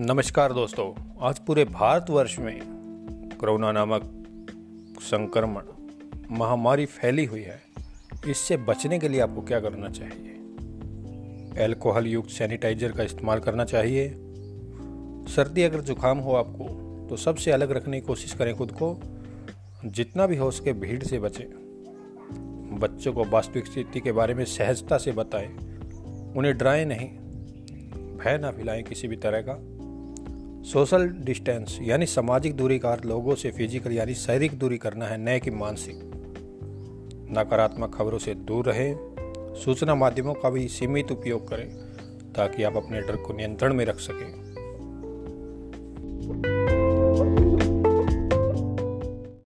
नमस्कार दोस्तों, आज पूरे भारतवर्ष में कोरोना नामक संक्रमण महामारी फैली हुई है। इससे बचने के लिए आपको क्या करना चाहिए? एल्कोहल युक्त सैनिटाइजर का इस्तेमाल करना चाहिए। सर्दी अगर जुकाम हो आपको तो सबसे अलग रखने की कोशिश करें खुद को। जितना भी हो सके भीड़ से बचें। बच्चों को वास्तविक स्थिति के बारे में सहजता से बताएँ। उन्हें डराएँ नहीं। भय ना फैलाएँ किसी भी तरह का। सोशल डिस्टेंस, यानी सामाजिक दूरी का अर्थ लोगों से फ़िज़िकल, यानी शारीरिक दूरी करना है न कि मानसिक। नकारात्मक खबरों से दूर रहें, सूचना माध्यमों का भी सीमित उपयोग करें, ताकि आप अपने डर को नियंत्रण में रख सकें।